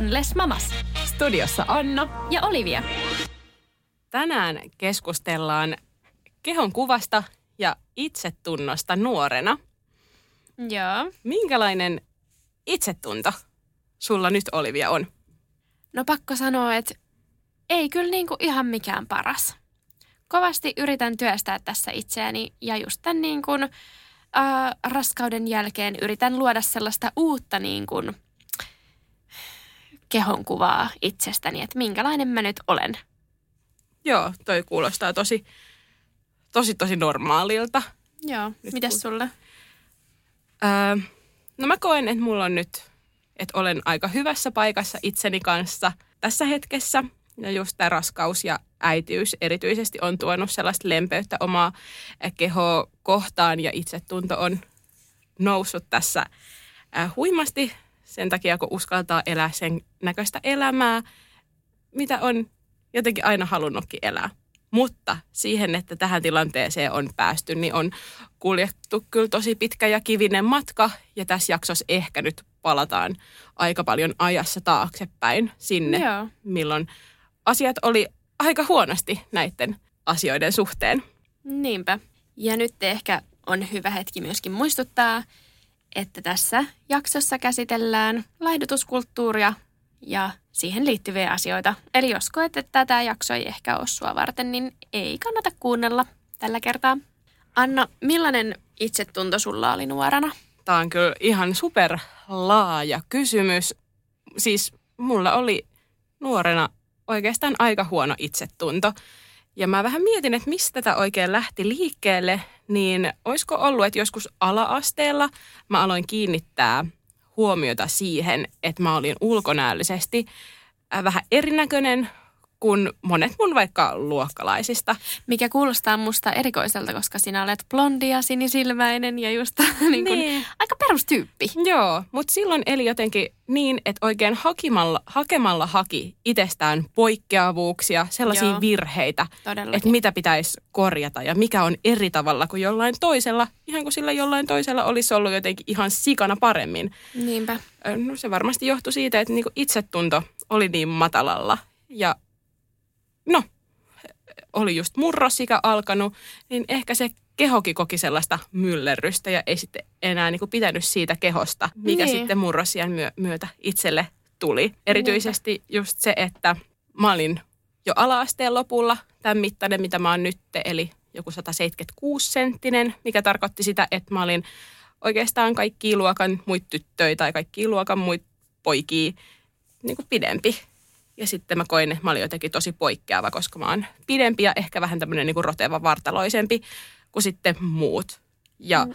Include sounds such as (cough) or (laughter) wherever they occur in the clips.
On Les Mamas Studiossa Anna. ja Olivia. Tänään keskustellaan kehon kuvasta ja itsetunnosta nuorena. Joo. Minkälainen itsetunto sulla nyt Olivia on? No pakko sanoa, että ei kyllä niinku ihan mikään paras. Kovasti yritän työstää tässä itseäni ja just tämän niin kuin, äh, raskauden jälkeen yritän luoda sellaista uutta niin kuin, kehonkuvaa itsestäni, että minkälainen mä nyt olen. Joo, toi kuulostaa tosi, tosi, tosi normaalilta. Joo. Nyt Mitäs kun- sulle? Öö, no mä koen, että mulla on nyt, että olen aika hyvässä paikassa itseni kanssa tässä hetkessä. Ja just tämä raskaus ja äitiys erityisesti on tuonut sellaista lempeyttä omaa kehoa kohtaan ja itsetunto on noussut tässä äh, huimasti sen takia, kun uskaltaa elää sen näköistä elämää, mitä on jotenkin aina halunnutkin elää. Mutta siihen, että tähän tilanteeseen on päästy, niin on kuljettu kyllä tosi pitkä ja kivinen matka. Ja tässä jaksossa ehkä nyt palataan aika paljon ajassa taaksepäin sinne, Joo. milloin asiat oli aika huonosti näiden asioiden suhteen. Niinpä. Ja nyt ehkä on hyvä hetki myöskin muistuttaa, että tässä jaksossa käsitellään laihdutuskulttuuria ja siihen liittyviä asioita. Eli jos koet, että tätä jaksoa ei ehkä ole sua varten, niin ei kannata kuunnella tällä kertaa. Anna, millainen itsetunto sulla oli nuorena? Tämä on kyllä ihan super laaja kysymys. Siis mulla oli nuorena oikeastaan aika huono itsetunto. Ja mä vähän mietin, että mistä tämä oikein lähti liikkeelle, niin olisiko ollut, että joskus ala-asteella mä aloin kiinnittää huomiota siihen, että mä olin ulkonäöllisesti äh, vähän erinäköinen kuin monet mun vaikka luokkalaisista. Mikä kuulostaa musta erikoiselta, koska sinä olet blondi ja sinisilmäinen ja just (laughs) niin kuin, Niin. aika perustyyppi. Joo, mutta silloin eli jotenkin niin, että oikein hakemalla, hakemalla haki itsestään poikkeavuuksia, sellaisia Joo. Virheitä, Todellakin. että mitä pitäisi korjata ja mikä on eri tavalla kuin jollain toisella, ihan kuin sillä jollain toisella olisi ollut jotenkin ihan sikana paremmin. Niinpä. No se varmasti johtui siitä, että niinku itsetunto oli niin matalalla ja no, oli just murrosikä alkanut, niin ehkä se kehokin koki sellaista myllerrystä ja ei sitten enää niinku pitänyt siitä kehosta, mikä Niin. sitten murrosian myö- myötä itselle tuli. Erityisesti just se, että mä olin jo ala-asteen lopulla tämän mittainen, mitä mä oon nyt, eli joku 176 senttinen, mikä tarkoitti sitä, että mä olin oikeastaan kaikki luokan muit tyttöjä tai kaikki luokan muit poikia niin kuin pidempi. Ja sitten mä koin, että mä olin jotenkin tosi poikkeava, koska mä oon pidempi ja ehkä vähän tämmöinen niin kuin roteva vartaloisempi kuin sitten muut. Ja mm.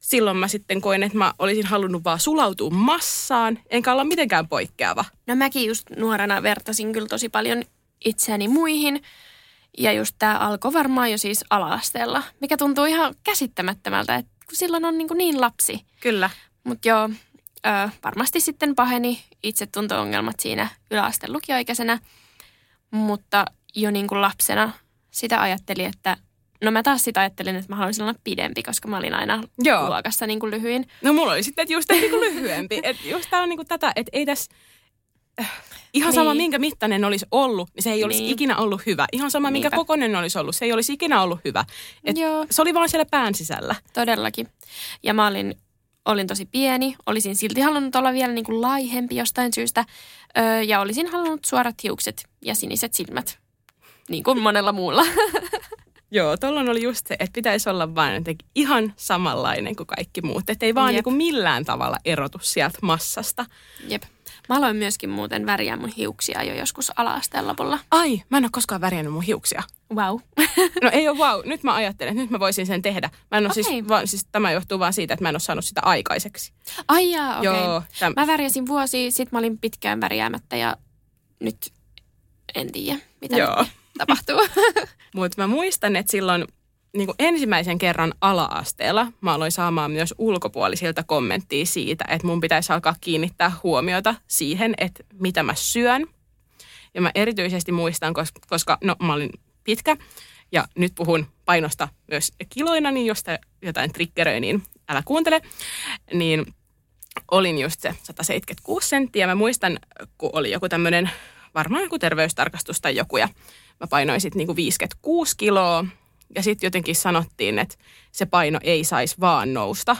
silloin mä sitten koin, että mä olisin halunnut vaan sulautua massaan, enkä olla mitenkään poikkeava. No mäkin just nuorena vertasin kyllä tosi paljon itseäni muihin. Ja just tämä alkoi varmaan jo siis ala-asteella, mikä tuntuu ihan käsittämättömältä, että kun silloin on niin, kuin niin lapsi. Kyllä. Mutta joo, ö, varmasti sitten paheni itsetunto-ongelmat siinä yläasteen lukioikäisenä. Mutta jo niin kuin lapsena sitä ajattelin, että no mä taas sitä ajattelin, että mä haluaisin olla pidempi, koska mä olin aina Joo. luokassa niin kuin lyhyin. No mulla oli sitten että just niin kuin lyhyempi. että just tää on niin kuin tätä, että ei tässä... äh, Ihan sama, Niin. minkä mittainen olisi ollut, niin se ei olisi Niin. ikinä ollut hyvä. Ihan sama, minkä Niinpä. kokoinen olisi ollut, se ei olisi ikinä ollut hyvä. Et Joo. Se oli vaan siellä pään sisällä. Todellakin. Ja mä olin, olin tosi pieni, olisin silti halunnut olla vielä niin kuin laihempi jostain syystä. Öö, ja olisin halunnut suorat hiukset ja siniset silmät, niin kuin monella muulla. (laughs) Joo, tuolloin oli just se, että pitäisi olla vain ihan samanlainen kuin kaikki muut. Että ei vaan Jep. niin kuin millään tavalla erotu sieltä massasta. Jep. Mä aloin myöskin muuten väriä mun hiuksia jo joskus ala-asteen lopulla. Ai, mä en ole koskaan värjännyt mun hiuksia. Wow. (laughs) No ei ole wow. Nyt mä ajattelen, että nyt mä voisin sen tehdä. Mä en Okei. siis, vaan, siis, tämä johtuu vaan siitä, että mä en ole saanut sitä aikaiseksi. Ai jaa, okei. Joo, täm, Mä värjäsin vuosi, sit mä olin pitkään värjäämättä ja nyt en tiedä, mitä Joo. tapahtuu. (laughs) Mutta mä muistan, että silloin niin kuin ensimmäisen kerran ala-asteella mä aloin saamaan myös ulkopuolisilta kommenttia siitä, että mun pitäisi alkaa kiinnittää huomiota siihen, että mitä mä syön. Ja mä erityisesti muistan, kos- koska no mä olin pitkä ja nyt puhun painosta myös kiloina, niin jos jotain triggeröi, niin älä kuuntele. Niin olin just se 176 senttiä. Mä muistan, kun oli joku tämmöinen, varmaan joku terveystarkastus tai joku, ja mä painoin sitten niinku 56 kiloa. Ja sitten jotenkin sanottiin, että se paino ei saisi vaan nousta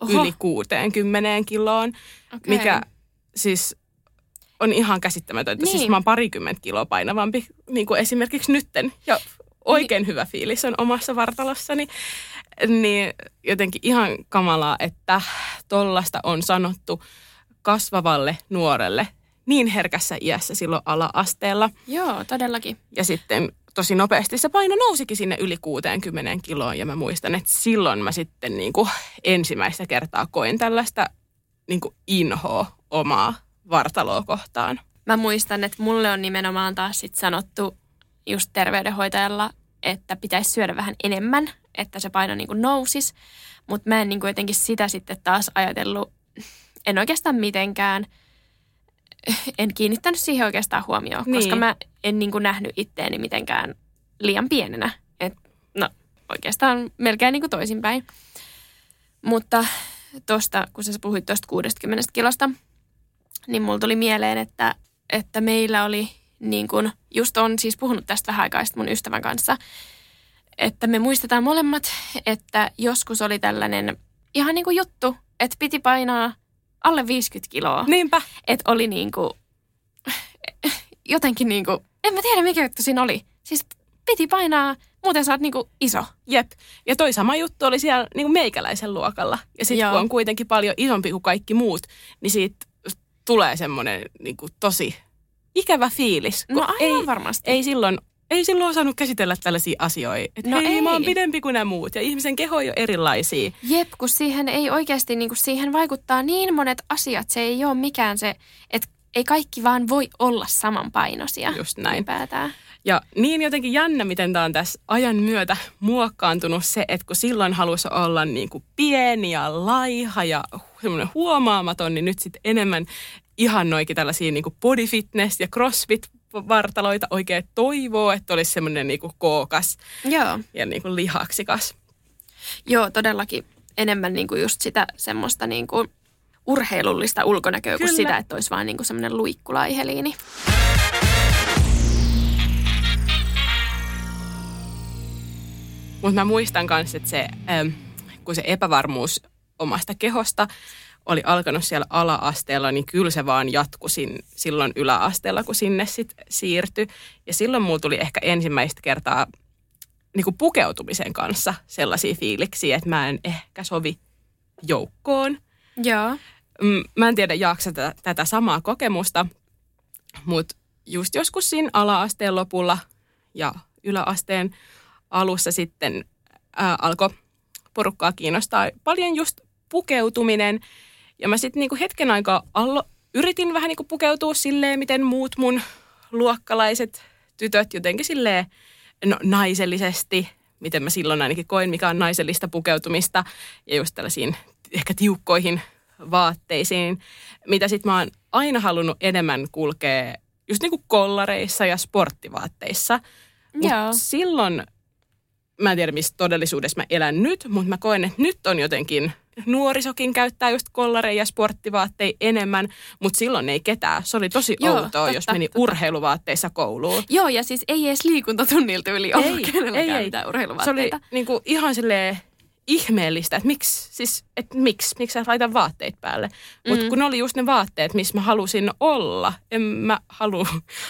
Oho. yli 60 kiloon, Okei. mikä siis on ihan käsittämätöntä. Niin. Siis Niin. mä oon parikymmentä kiloa painavampi, niin kuin esimerkiksi nytten. Ja oikein hyvä fiilis on omassa vartalossani. Niin jotenkin ihan kamalaa, että tollasta on sanottu kasvavalle nuorelle niin herkässä iässä silloin ala-asteella. Joo, todellakin. Ja sitten tosi nopeasti se paino nousikin sinne yli 60 kiloon. Ja mä muistan, että silloin mä sitten niin kuin ensimmäistä kertaa koin tällaista niin kuin inhoa omaa vartaloa kohtaan. Mä muistan, että mulle on nimenomaan taas sit sanottu just terveydenhoitajalla, että pitäisi syödä vähän enemmän, että se paino niin kuin nousisi. Mutta mä en niin kuin jotenkin sitä sitten taas ajatellut, en oikeastaan mitenkään, en kiinnittänyt siihen oikeastaan huomioon, Niin. koska mä en niin kuin nähnyt itteeni mitenkään liian pienenä. Et, no oikeastaan melkein niin kuin toisinpäin. Mutta tuosta, kun sä puhuit tuosta 60 kilosta, niin mulla tuli mieleen, että, että meillä oli niin kuin, just on siis puhunut tästä vähän aikaa mun ystävän kanssa, että me muistetaan molemmat, että joskus oli tällainen ihan niin kuin juttu, että piti painaa alle 50 kiloa. Niinpä. Että oli niin kuin, jotenkin niin kuin, en mä tiedä mikä juttu siinä oli. Siis piti painaa, muuten sä oot niin kuin iso. Jep. Ja toi sama juttu oli siellä niin kuin meikäläisen luokalla. Ja sitten Joo. kun on kuitenkin paljon isompi kuin kaikki muut, niin siitä tulee semmoinen niin kuin tosi ikävä fiilis. No aivan ei, varmasti. ei silloin ei silloin osannut käsitellä tällaisia asioita. Että No hei, ei. mä oon pidempi kuin nämä muut ja ihmisen keho on jo erilaisia. Jep, kun siihen ei oikeasti, niin kuin siihen vaikuttaa niin monet asiat. Se ei ole mikään se, että ei kaikki vaan voi olla samanpainoisia. Just näin. Ylipäätään. Ja niin jotenkin jännä, miten tämä on tässä ajan myötä muokkaantunut se, että kun silloin halusi olla niin kuin pieni ja laiha ja semmoinen huomaamaton, niin nyt sitten enemmän ihannoikin tällaisia niin kuin body fitness ja crossfit vartaloita oikein toivoo, että olisi semmoinen niin kuin kookas Joo. ja niin kuin lihaksikas. Joo, todellakin enemmän niin kuin just sitä semmoista niin kuin urheilullista ulkonäköä Kyllä. kuin sitä, että olisi vaan niin kuin semmoinen luikkulaiheliini. Mutta mä muistan myös, että se, ähm, kun se epävarmuus omasta kehosta oli alkanut siellä ala-asteella, niin kyllä se vaan jatkui sin, silloin yläasteella, kun sinne sitten siirtyi. Ja silloin mulla tuli ehkä ensimmäistä kertaa niin kuin pukeutumisen kanssa sellaisia fiiliksiä, että mä en ehkä sovi joukkoon. Joo. Mm, Mä en tiedä, jaksa tätä, tätä samaa kokemusta, mutta just joskus siinä ala-asteen lopulla ja yläasteen alussa sitten ää, alkoi porukkaa kiinnostaa paljon just pukeutuminen. Ja mä sitten niinku hetken aikaa allo, yritin vähän niinku pukeutua silleen, miten muut mun luokkalaiset tytöt jotenkin silleen no, naisellisesti, miten mä silloin ainakin koin, mikä on naisellista pukeutumista ja just tällaisiin ehkä tiukkoihin vaatteisiin, mitä sitten mä oon aina halunnut enemmän kulkea just niinku kollareissa ja sporttivaatteissa. Mut Joo. silloin, mä en tiedä missä todellisuudessa mä elän nyt, mutta mä koen, että nyt on jotenkin, nuorisokin käyttää just kollareja ja sporttivaatteita enemmän, mutta silloin ei ketään. Se oli tosi Joo, outoa, totta, jos meni totta. urheiluvaatteissa kouluun. Joo, ja siis ei edes liikuntatunnilta yli ollut Ei, ei, ei. mitään Se oli urheiluvaatteita. niinku ihan silleen ihmeellistä, että miksi, siis, että miksi, miksi sä laitan vaatteet päälle. Mutta Mm. kun ne oli just ne vaatteet, missä mä halusin olla, en mä halu,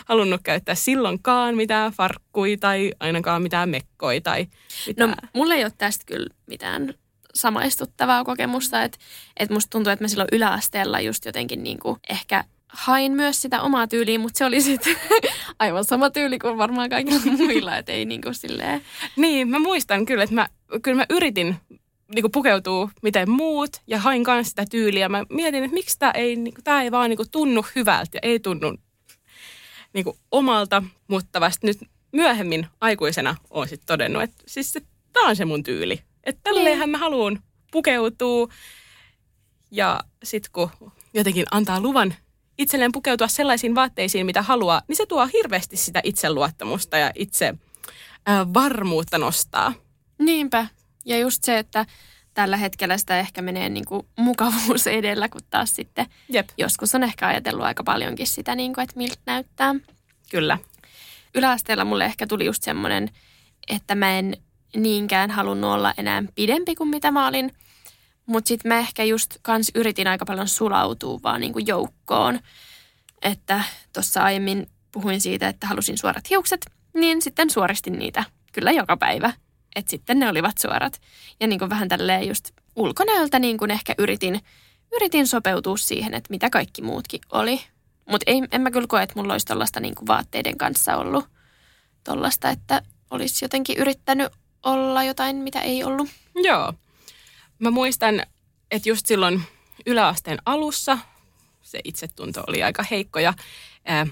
halunnut käyttää silloinkaan mitään farkkui tai ainakaan mitään mekkoi tai mitään. No mulla ei ole tästä kyllä mitään samaistuttavaa kokemusta, että et musta tuntuu, että mä silloin yläasteella just jotenkin niinku ehkä hain myös sitä omaa tyyliä, mutta se oli sitten (laughs) aivan sama tyyli kuin varmaan kaikilla (laughs) muilla, että ei niin kuin silleen. Niin, mä muistan kyllä, että mä, kyllä mä yritin niin kuin pukeutuu miten muut ja hain kanssa sitä tyyliä. Mä mietin, että miksi tämä ei, niin kuin, tää ei vaan niin kuin, tunnu hyvältä ja ei tunnu niin kuin, omalta, mutta vasta nyt myöhemmin aikuisena olen sitten todennut, että siis tämä on se mun tyyli. Että tälleenhän mä haluan pukeutua ja sitten kun jotenkin antaa luvan itselleen pukeutua sellaisiin vaatteisiin, mitä haluaa, niin se tuo hirveästi sitä itseluottamusta ja itse äh, varmuutta nostaa. Niinpä. Ja just se, että tällä hetkellä sitä ehkä menee niin kuin mukavuus edellä, kun taas sitten Jep. joskus on ehkä ajatellut aika paljonkin sitä, niin kuin, että miltä näyttää. Kyllä. Yläasteella mulle ehkä tuli just semmoinen, että mä en niinkään halunnut olla enää pidempi kuin mitä mä olin. Mutta sitten mä ehkä just kans yritin aika paljon sulautua vaan niin kuin joukkoon. Että tuossa aiemmin puhuin siitä, että halusin suorat hiukset, niin sitten suoristin niitä kyllä joka päivä. Että sitten ne olivat suorat. Ja niin kuin vähän tälleen just ulkonäöltä niin kuin ehkä yritin, yritin sopeutua siihen, että mitä kaikki muutkin oli. Mutta en mä kyllä koe, että mulla olisi tuollaista niin kuin vaatteiden kanssa ollut tuollaista, että olisi jotenkin yrittänyt olla jotain, mitä ei ollut. Joo. Mä muistan, että just silloin yläasteen alussa se itsetunto oli aika heikko ja ää,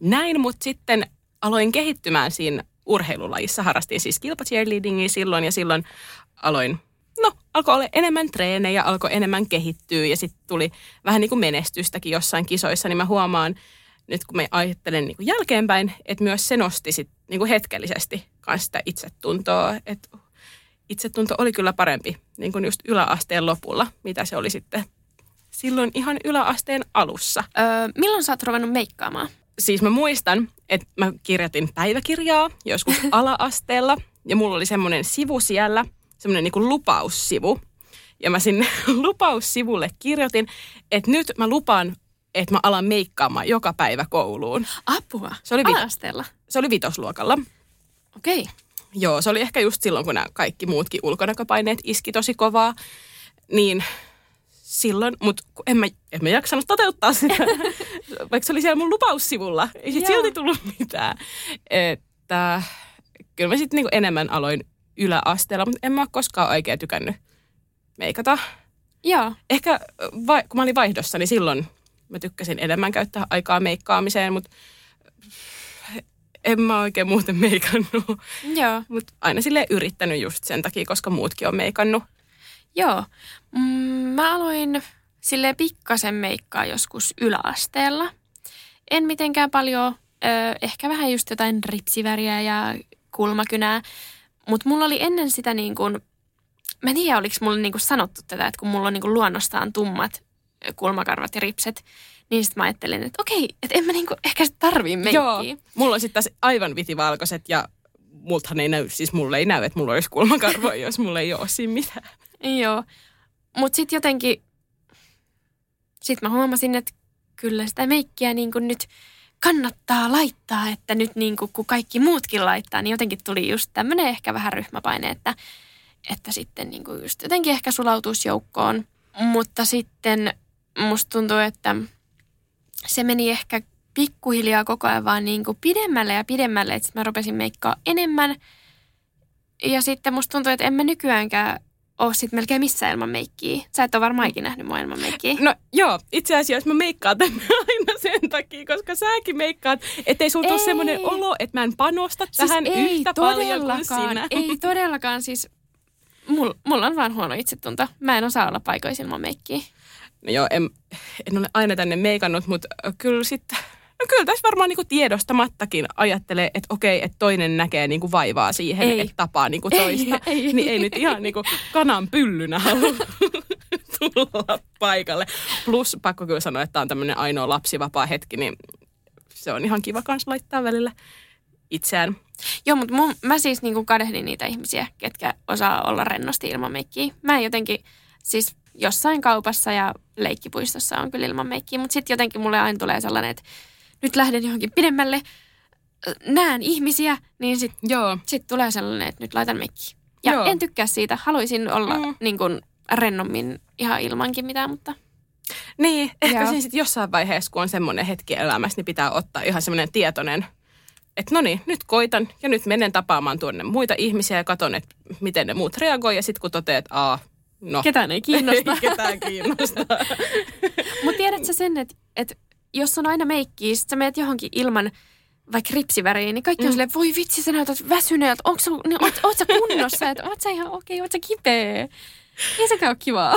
näin, mutta sitten aloin kehittymään siinä urheilulajissa. Harrastin siis kilpacheerleadingia silloin ja silloin aloin, no alkoi olla enemmän treenejä, alkoi enemmän kehittyä ja sitten tuli vähän niin kuin menestystäkin jossain kisoissa, niin mä huomaan nyt kun mä ajattelen niin kuin jälkeenpäin, että myös se nosti sit niin kuin hetkellisesti kanssa sitä itsetuntoa, että itsetunto oli kyllä parempi niin kuin just yläasteen lopulla, mitä se oli sitten silloin ihan yläasteen alussa. Öö, milloin sä oot ruvennut meikkaamaan? Siis mä muistan, että mä kirjoitin päiväkirjaa joskus (laughs) ala-asteella ja mulla oli semmoinen sivu siellä, semmoinen niin lupaussivu. Ja mä sinne (laughs) lupaussivulle kirjoitin, että nyt mä lupaan, että mä alan meikkaamaan joka päivä kouluun. Apua. Se oli vi- Ala-asteella. Se oli vitosluokalla. Okei. Okay. Joo, se oli ehkä just silloin, kun nämä kaikki muutkin ulkonäköpaineet iski tosi kovaa. Niin silloin, mutta en mä, en mä jaksanut toteuttaa sitä, (laughs) vaikka se oli siellä mun lupaussivulla. Ei sit Joo. silti tullut mitään. Että kyllä mä sitten niinku enemmän aloin yläasteella, mutta en mä ole koskaan oikein tykännyt meikata. Joo. Ehkä vai, kun mä olin vaihdossa, niin silloin mä tykkäsin enemmän käyttää aikaa meikkaamiseen, mutta en mä oikein muuten meikannut. Joo. Mutta aina sille yrittänyt just sen takia, koska muutkin on meikannut. Joo. Mm, mä aloin sille pikkasen meikkaa joskus yläasteella. En mitenkään paljon, ö, ehkä vähän just jotain ripsiväriä ja kulmakynää. Mutta mulla oli ennen sitä niin kuin, mä en tiedä oliko mulle niin kuin sanottu tätä, että kun mulla on niin kuin luonnostaan tummat kulmakarvat ja ripset, niin sitten mä ajattelin, että okei, että en mä niin kuin ehkä sit tarvii meikkiä. Joo. Mulla on sitten taas aivan vitivalkoiset ja multahan ei näy, siis mulle ei näy, että mulla olisi kulmakarvoja, (laughs) jos mulla ei ole siinä mitään. Joo. Mutta sitten jotenkin, sitten mä huomasin, että kyllä sitä meikkiä niin kuin nyt kannattaa laittaa, että nyt niin kuin, kun kaikki muutkin laittaa, niin jotenkin tuli just tämmöinen ehkä vähän ryhmäpaine, että, että sitten niin kuin just jotenkin ehkä sulautuisi joukkoon. Mutta sitten musta tuntuu, että se meni ehkä pikkuhiljaa koko ajan vaan niin kuin pidemmälle ja pidemmälle, että mä rupesin meikkaa enemmän. Ja sitten musta tuntuu, että en mä nykyäänkään ole sit melkein missään ilman meikkiä. Sä et ole varmaan ikinä nähnyt mua ilman meikkiä. No joo, itse asiassa mä meikkaan tänne (laughs) aina sen takia, koska säkin meikkaat, ettei sulla tule Ei. semmoinen olo, että mä en panosta tähän yhtä paljon kuin sinä. Ei (laughs) todellakaan siis, mulla mul on vaan huono itsetunto. Mä en osaa olla paikoissa ilman meikkiä. No joo, en, en ole aina tänne meikannut, mutta kyllä sitten, no kyllä tässä varmaan niinku tiedostamattakin ajattelee, että okei, että toinen näkee niinku vaivaa siihen, Ei. että tapaa niinku toista. Ei, (laughs) ei. Niin ei nyt ihan niinku kanan pyllynä halua (laughs) tulla paikalle. Plus pakko kyllä sanoa, että tämä on tämmöinen ainoa lapsivapaa hetki, niin se on ihan kiva kans laittaa välillä itseään. Joo, mutta mun, mä siis niinku kadehdin niitä ihmisiä, ketkä osaa olla rennosti ilman meikkiä. Mä en jotenkin, siis jossain kaupassa ja leikkipuistossa on kyllä ilman meikkiä, mutta sitten jotenkin mulle aina tulee sellainen, että nyt lähden johonkin pidemmälle, näen ihmisiä, niin sitten sit tulee sellainen, että nyt laitan meikkiä. Ja Joo. en tykkää siitä, haluaisin olla Mm. niin kuin rennommin ihan ilmankin mitään, mutta Niin, ehkä Joo. siinä sitten jossain vaiheessa, kun on semmoinen hetki elämässä, niin pitää ottaa ihan semmoinen tietoinen, että no niin, nyt koitan ja nyt menen tapaamaan tuonne muita ihmisiä ja katon, että miten ne muut reagoi. Ja sitten kun toteat, että no. Ketään ei kiinnosta. Ei (laughs) ketään kiinnosta. (laughs) Mutta tiedätkö sen, että, että jos on aina meikkiä, sit sä meet johonkin ilman vaikka ripsiväriin, niin kaikki on silleen, voi vitsi, sä näytät väsyneeltä, onko sä, niin, oot, oot sä kunnossa, että oot sä ihan okei, okay, oot sä kipeä. Ei sekään ole kivaa.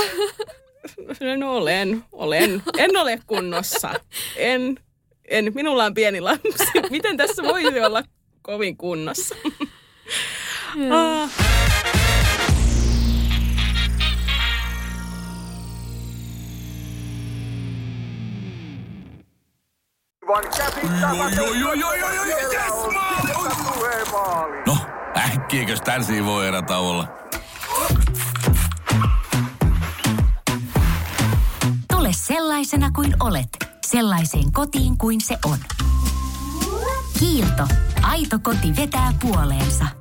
(laughs) no olen, olen. En ole kunnossa. En, en. Minulla on pieni lapsi. Miten tässä voisi olla kovin kunnossa? Ah. No, äkkiäkös tän voi erätä olla? Tule sellaisena kuin olet, sellaiseen kotiin kuin se on. Kiilto. Aito koti vetää puoleensa.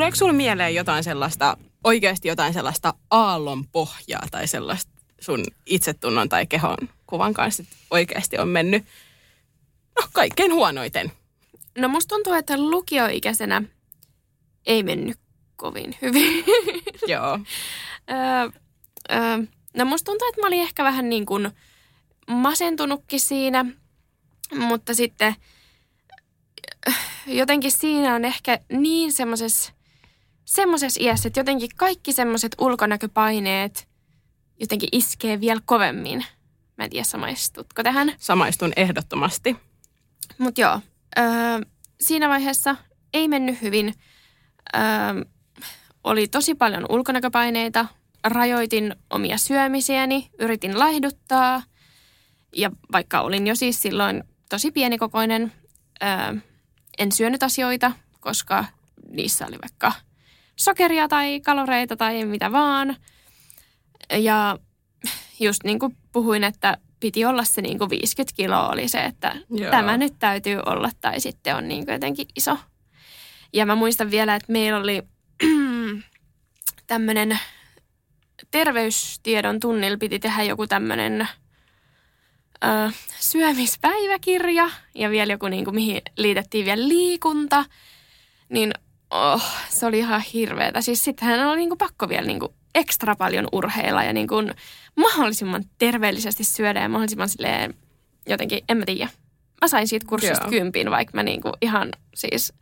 Tuleeko sulle mieleen jotain sellaista, oikeasti jotain sellaista aallon pohjaa tai sellaista sun itsetunnon tai kehon kuvan kanssa, että oikeasti on mennyt no, kaikkein huonoiten? No musta tuntuu, että lukioikäisenä ei mennyt kovin hyvin. (laughs) Joo. Öö, öö, no musta tuntuu, että mä olin ehkä vähän niin kuin masentunutkin siinä, mutta sitten jotenkin siinä on ehkä niin semmoisessa semmoisessa iässä, että jotenkin kaikki semmoiset ulkonäköpaineet jotenkin iskee vielä kovemmin. Mä en tiedä, samaistutko tähän. Samaistun ehdottomasti. Mutta joo, öö, siinä vaiheessa ei mennyt hyvin. Öö, oli tosi paljon ulkonäköpaineita. Rajoitin omia syömisiäni, yritin laihduttaa. Ja vaikka olin jo siis silloin tosi pienikokoinen, öö, en syönyt asioita, koska niissä oli vaikka sokeria tai kaloreita tai mitä vaan. Ja just niin kuin puhuin, että piti olla se niin kuin 50 kiloa oli se, että Joo. tämä nyt täytyy olla tai sitten on niin kuin jotenkin iso. Ja mä muistan vielä, että meillä oli (clears throat) tämmöinen terveystiedon tunnilla piti tehdä joku tämmöinen ö, syömispäiväkirja ja vielä joku, niin kuin, mihin liitettiin vielä liikunta. Niin oh, se oli ihan hirveetä. Siis sittenhän oli niin kuin pakko vielä niin kuin ekstra paljon urheilla ja niin kuin mahdollisimman terveellisesti syödä ja mahdollisimman silleen jotenkin, en mä tiedä. Mä sain siitä kurssista Joo. kympin, vaikka mä niin kuin ihan siis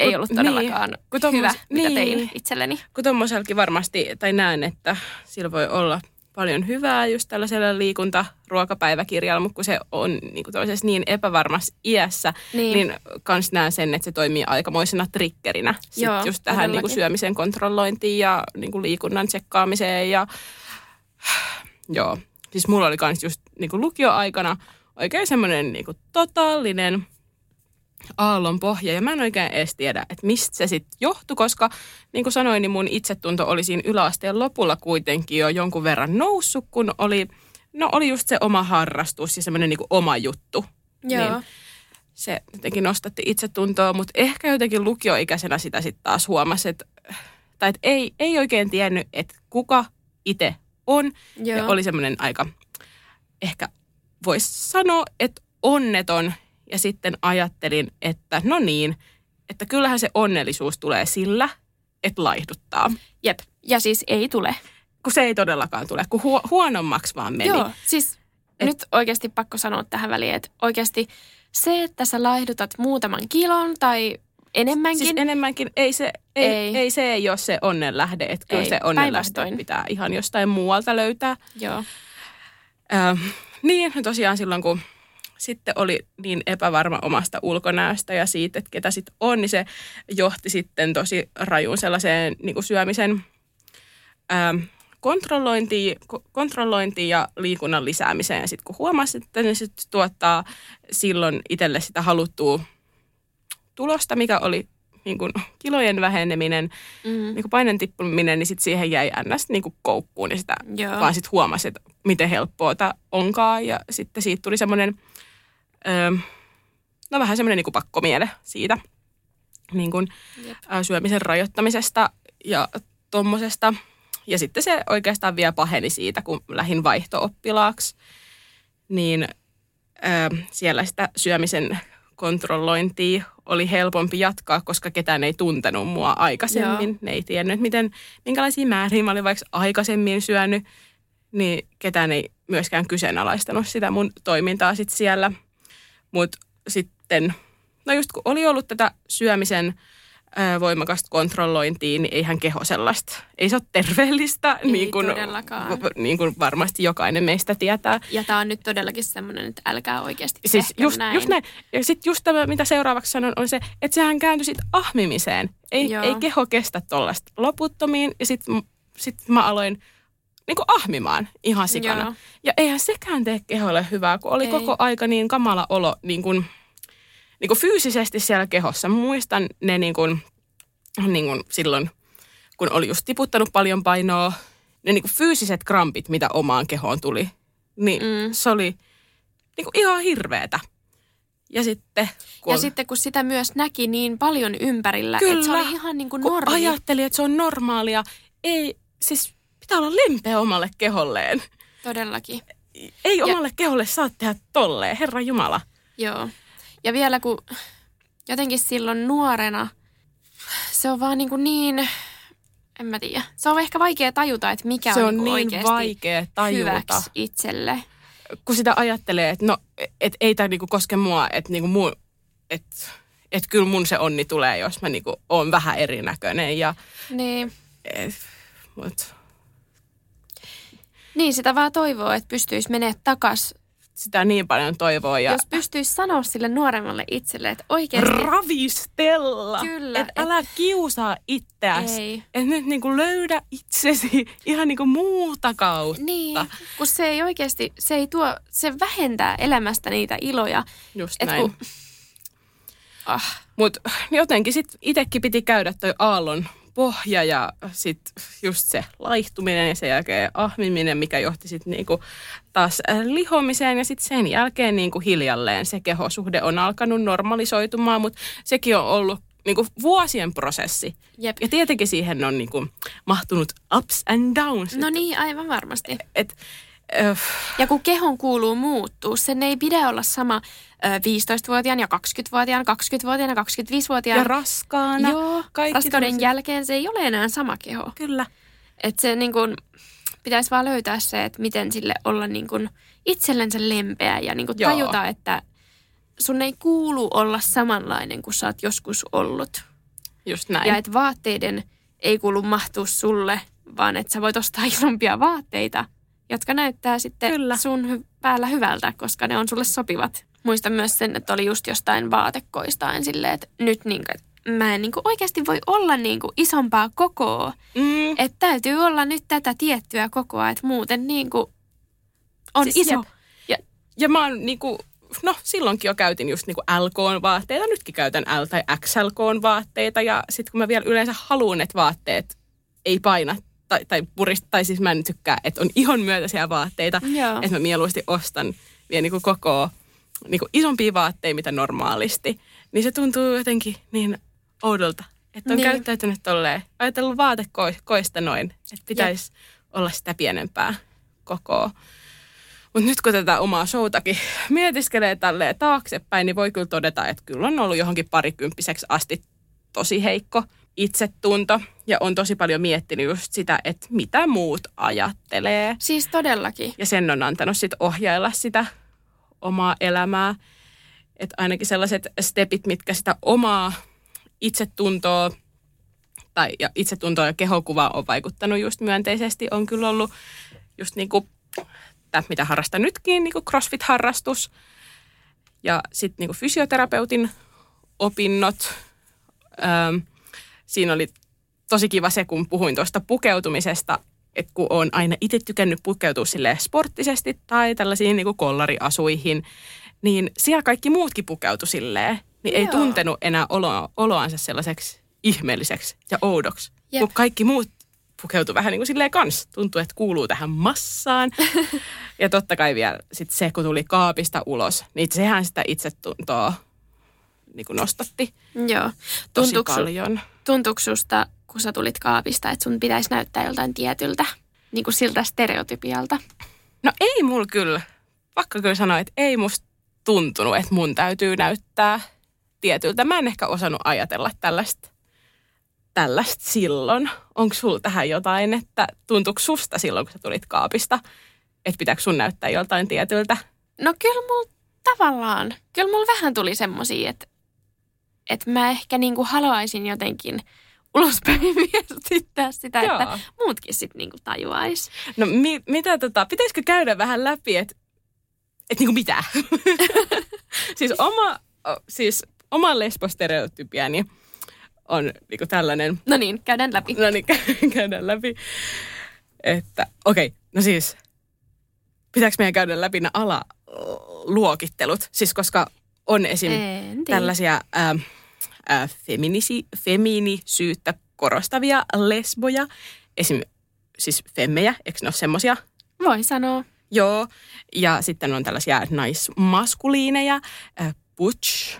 ei ollut todellakaan niin, kun tommos- hyvä, mitä niin. tein itselleni. Kun tuommoisellakin varmasti, tai näen, että sillä voi olla paljon hyvää just tällaisella liikuntaruokapäiväkirjalla, mutta kun se on niin, kuin niin epävarmassa iässä, Niin. niin. kans näen sen, että se toimii aikamoisena triggerinä sit Joo, just tähän niin kuin syömisen kontrollointiin ja niin kuin liikunnan tsekkaamiseen. Ja, (sighs) joo, siis mulla oli kans just niin kuin lukioaikana oikein semmoinen niin kuin totaalinen aallon pohja. Ja mä en oikein edes tiedä, että mistä se sitten johtui, koska niin kuin sanoin, niin mun itsetunto oli siinä yläasteen lopulla kuitenkin jo jonkun verran noussut, kun oli, no oli just se oma harrastus ja semmoinen niin oma juttu. Joo. Niin se jotenkin nostatti itsetuntoa, mutta ehkä jotenkin lukioikäisenä sitä sitten taas huomasi, että, tai että ei, ei oikein tiennyt, että kuka itse on. Joo. Ja oli semmoinen aika, ehkä voisi sanoa, että onneton. Ja sitten ajattelin, että no niin, että kyllähän se onnellisuus tulee sillä, että laihduttaa. Jep. Ja siis ei tule. Kun se ei todellakaan tule, kun huo- huonommaksi vaan meni. Joo, siis Et... nyt oikeasti pakko sanoa tähän väliin, että oikeasti se, että sä laihdutat muutaman kilon tai enemmänkin, Siis enemmänkin ei se ei, Ei. ei. se ei ole se onnen lähde, että kyllä Ei, se onnen lähde pitää ihan jostain muualta löytää. joo. Ö, niin, tosiaan silloin kun sitten oli niin epävarma omasta ulkonäöstä ja siitä, että ketä sitten on, niin se johti sitten tosi rajuun sellaiseen niin kuin syömisen ähm, kontrollointiin, ko- kontrollointiin ja liikunnan lisäämiseen. Ja sitten kun huomasi, että ne sit tuottaa silloin itselle sitä haluttua tulosta, mikä oli niin kuin kilojen väheneminen, Mm. niin kuin painen tippuminen, niin sitten siihen jäi ns. Niin kuin koukkuun ja sitä Joo. vaan sitten huomasi, että miten helppoa tämä onkaan. Ja sitten siitä tuli semmoinen, öö, no vähän semmoinen niin kuin pakkomiele siitä niin kuin, Jep. syömisen rajoittamisesta ja tommosesta. Ja sitten se oikeastaan vielä paheni siitä, kun lähin vaihtooppilaaksi. Niin ö, siellä sitä syömisen kontrollointia oli helpompi jatkaa, koska ketään ei tuntenut mua aikaisemmin. Joo. Ne ei tiennyt, että miten, minkälaisia määriä mä olin vaikka aikaisemmin syönyt. Niin ketään ei myöskään kyseenalaistanut sitä mun toimintaa sit siellä. Mutta sitten, no just kun oli ollut tätä syömisen ö, voimakasta kontrollointia, niin eihän keho sellaista, ei se ole terveellistä, Ei niin kuin, niin kuin varmasti jokainen meistä tietää. Ja tämä on nyt todellakin semmoinen, että älkää oikeasti Siis just näin. näin. just näin. Ja sitten just tämä, mitä seuraavaksi sanon, on se, että sehän kääntyi sitten ahmimiseen. Ei, Joo. ei keho kestä tuollaista loputtomiin. Ja sitten sit mä aloin niin kuin ahmimaan ihan sikana. Joo. Ja eihän sekään tee keholle hyvää, kun oli Ei. koko aika niin kamala olo niin kuin, niin kuin fyysisesti siellä kehossa. Muistan ne niin kuin, niin kuin silloin, kun oli just tiputtanut paljon painoa, ne niin kuin fyysiset krampit, mitä omaan kehoon tuli, niin Mm. se oli niin kuin ihan hirveetä. Ja sitten, kun, Ja sitten kun sitä myös näki niin paljon ympärillä, Kyllä. että se oli ihan niin kuin normi. ajatteli, että se on normaalia, ei, siis pitää olla lempeä omalle keholleen. Todellakin. Ei omalle keholle saa tehdä tolleen, Herra Jumala. Joo. Ja vielä kun jotenkin silloin nuorena, se on vaan niin, kuin niin en mä tiedä. Se on ehkä vaikea tajuta, että mikä se on, on niin kuin niin oikeasti vaikea tajuta, hyväksi itselle. kun sitä ajattelee, että no, et ei tämä niinku koske mua, että niinku mu, et, et kyllä mun se onni tulee, jos mä niinku oon vähän erinäköinen. Ja, Niin. et, mut niin, sitä vaan toivoo, että pystyisi menemään takas. sitä niin paljon toivoa. Ja Jos pystyisi sanoa sille nuoremmalle itselle, että oikeasti... ravistella. Kyllä, Et et- älä kiusaa itseäsi. Ei. Et nyt niinku löydä itsesi ihan niinku muuta kautta. Niin, kun se ei oikeasti, se ei tuo, se vähentää elämästä niitä iloja. Just Et näin. kun, ah, Mutta jotenkin sitten itsekin piti käydä toi aallon pohja ja sitten just se laihtuminen ja sen jälkeen ahmiminen, mikä johti sitten niinku taas äh, lihomiseen ja sitten sen jälkeen niinku hiljalleen se kehosuhde on alkanut normalisoitumaan, mutta sekin on ollut niinku vuosien prosessi. jep. Ja tietenkin siihen on niinku mahtunut ups and downs. No niin, aivan varmasti. Et, äh, Ja kun kehon kuuluu muuttuu, sen ei pidä olla sama ö, 15-vuotiaan ja 20-vuotiaan, 20-vuotiaan ja 25-vuotiaan. ja raskaana. Joo, kaikki raskauden tämmöiset. jälkeen se ei ole enää sama keho. Kyllä. Että se niin kun, pitäisi vaan löytää se, että miten sille olla niin kun itsellensä lempeä ja niin kun Joo. tajuta, että sun ei kuulu olla samanlainen kuin sä oot joskus ollut. Just näin. Ja että vaatteiden ei kuulu mahtua sulle, vaan että sä voit ostaa isompia vaatteita, jotka näyttää sitten Kyllä. sun päällä hyvältä, koska ne on sulle sopivat. Muistan myös sen, että oli just jostain vaatekoistain silleen, että nyt niin kuin, mä en niin kuin oikeasti voi olla niin kuin isompaa kokoa. mm, Että täytyy olla nyt tätä tiettyä kokoa, että muuten niin kuin on Siis iso. jep. Ja, ja mä oon niinku, no silloinkin jo käytin just niinku LK-vaatteita, nytkin käytän L- tai XLK-vaatteita ja sitten kun mä vielä yleensä haluan, että vaatteet ei paina tai, tai purista, tai siis mä en tykkää, että on ihon myötäisiä vaatteita, Joo. että mä mieluusti ostan vielä niinku koko niinku isompia vaatteita, mitä normaalisti, niin se tuntuu jotenkin niin oudolta, että on Niin. niin. käyttäytynyt tolleen, ajatellut vaatekoista noin, että pitäisi olla sitä pienempää kokoa. Mutta nyt kun tätä omaa showtakin mietiskelee tälleen taaksepäin, niin voi kyllä todeta, että kyllä on ollut johonkin parikymppiseksi asti tosi heikko itsetunto. Ja on tosi paljon miettinyt just sitä, että mitä muut ajattelee. Siis todellakin. Ja sen on antanut sit ohjailla sitä omaa elämää. Että ainakin sellaiset stepit, mitkä sitä omaa itsetuntoa tai ja itsetuntoa ja kehokuvaa on vaikuttanut just myönteisesti, on kyllä ollut just niin kuin, tämä, mitä harrastan nytkin, niin kuin CrossFit-harrastus ja sitten niin fysioterapeutin opinnot. Öm, siinä oli tosi kiva se, kun puhuin tuosta pukeutumisesta, että kun on aina itse tykännyt pukeutua sille sporttisesti tai tällaisiin niin kollariasuihin, niin siellä kaikki muutkin pukeutu silleen, niin ei Joo. tuntenut enää olo, oloansa sellaiseksi ihmeelliseksi ja oudoksi, Jep. kun kaikki muut pukeutu vähän niin kuin silleen kans. Tuntuu, että kuuluu tähän massaan. (laughs) ja totta kai vielä sit se, kun tuli kaapista ulos, niin sehän sitä itsetuntoa niin kuin nostatti Joo. tosi Tuntuuko, paljon. Tuntuuko susta, kun sä tulit kaapista, että sun pitäisi näyttää joltain tietyltä, niin kuin siltä stereotypialta? No ei mulla kyllä, pakko kyllä sanoa, että ei musta tuntunut, että mun täytyy näyttää tietyltä. Mä en ehkä osannut ajatella tällaista, tällaista silloin. Onko sulla tähän jotain, että tuntuuko susta silloin, kun sä tulit kaapista, että pitääkö sun näyttää joltain tietyltä? No kyllä mulla tavallaan, kyllä mulla vähän tuli semmosia, että, että mä ehkä niinku haluaisin jotenkin ulospäin (laughs) viestittää sitä, Joo. että muutkin sitten niinku tajuais. No mi- mitä tota, pitäisikö käydä vähän läpi, että et niinku mitä? (laughs) siis oma, siis oma lesbostereotypiani on niinku tällainen, No niin, käydään läpi. no niin kä- (laughs) käydään läpi, että okei, okay, no siis pitääkö meidän käydä läpi ne alaluokittelut? Siis koska on esim. Tällaisia ää, ää, feminisi, femiinisyyttä korostavia lesboja, esim. siis femmejä, eikö ne ole semmoisia? Voi sanoa. Joo, ja sitten on tällaisia naismaskuliineja, äh, butch,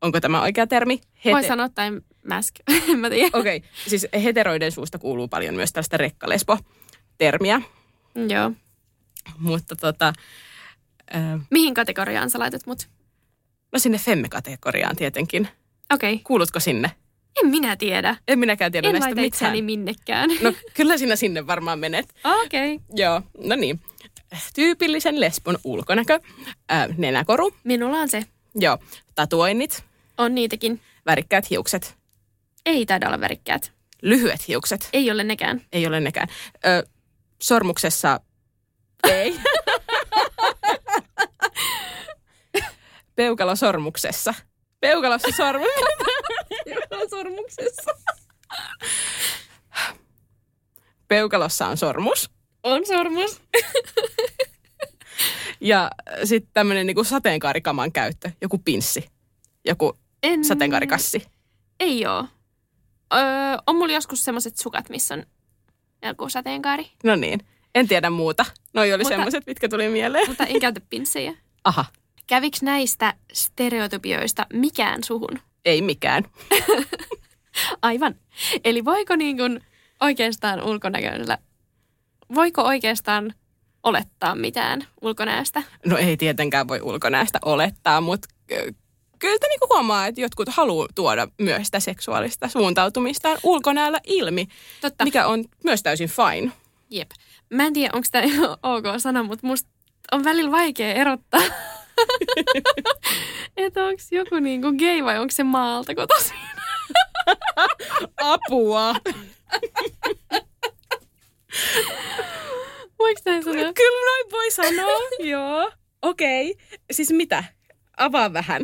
onko tämä oikea termi? Voi sanoa tai mäsk. (laughs) en mä tiedä. Okei, okay. siis heteroiden suusta kuuluu paljon myös tällaista rekkalesbo-termiä, Joo. mutta tota, äh, Mihin kategoriaan sä laitat mut? no sinne femme-kategoriaan tietenkin. Okei. Okay. Kuulutko sinne? En minä tiedä. En minäkään tiedä En näistä mitään. itseäni minnekään. No kyllä sinä sinne varmaan menet. Okei. Okay. Joo, no niin. Tyypillisen lesbon ulkonäkö, äh, nenäkoru, Minulla on se. joo, tatuoinnit, On niitäkin. värikkäät hiukset, Ei taida olla värikkäät. lyhyet hiukset, Ei ole nekään. ei ole nekään. Ö, sormuksessa ei. (laughs) Peukalo sormuksessa. Peukalossa sormu. sormuksessa. Peukalossa on sormus. On sormus. Ja sitten tämmöinen niinku sateenkaarikaman käyttö. Joku pinssi. Joku En... sateenkaarikassi. Ei oo. Öö, on mulla joskus semmoset sukat, missä on joku sateenkaari. No niin. En tiedä muuta. Noi oli semmoiset, mitkä tuli mieleen. Mutta en käytä pinssejä. Aha, Käviks näistä stereotypioista mikään suhun? ei mikään. (laughs) Aivan. Eli voiko niin kuin oikeastaan ulkonäköllä, voiko oikeastaan olettaa mitään ulkonäöstä? No ei tietenkään voi ulkonäöstä olettaa, mutta kyllä niinku huomaa, että jotkut haluaa tuoda myös sitä seksuaalista suuntautumistaan ulkonäöllä ilmi, Totta. mikä on myös täysin fine. Jep. Mä en tiedä, onko tämä (laughs) ok sana, mutta musta on välillä vaikea erottaa, (laughs) että onko joku niinku gay vai onko se maalta kotoisin. Apua! Voiko näin sanoa? kyllä noin voi sanoa, joo. Okei, okay. siis mitä? Avaa vähän.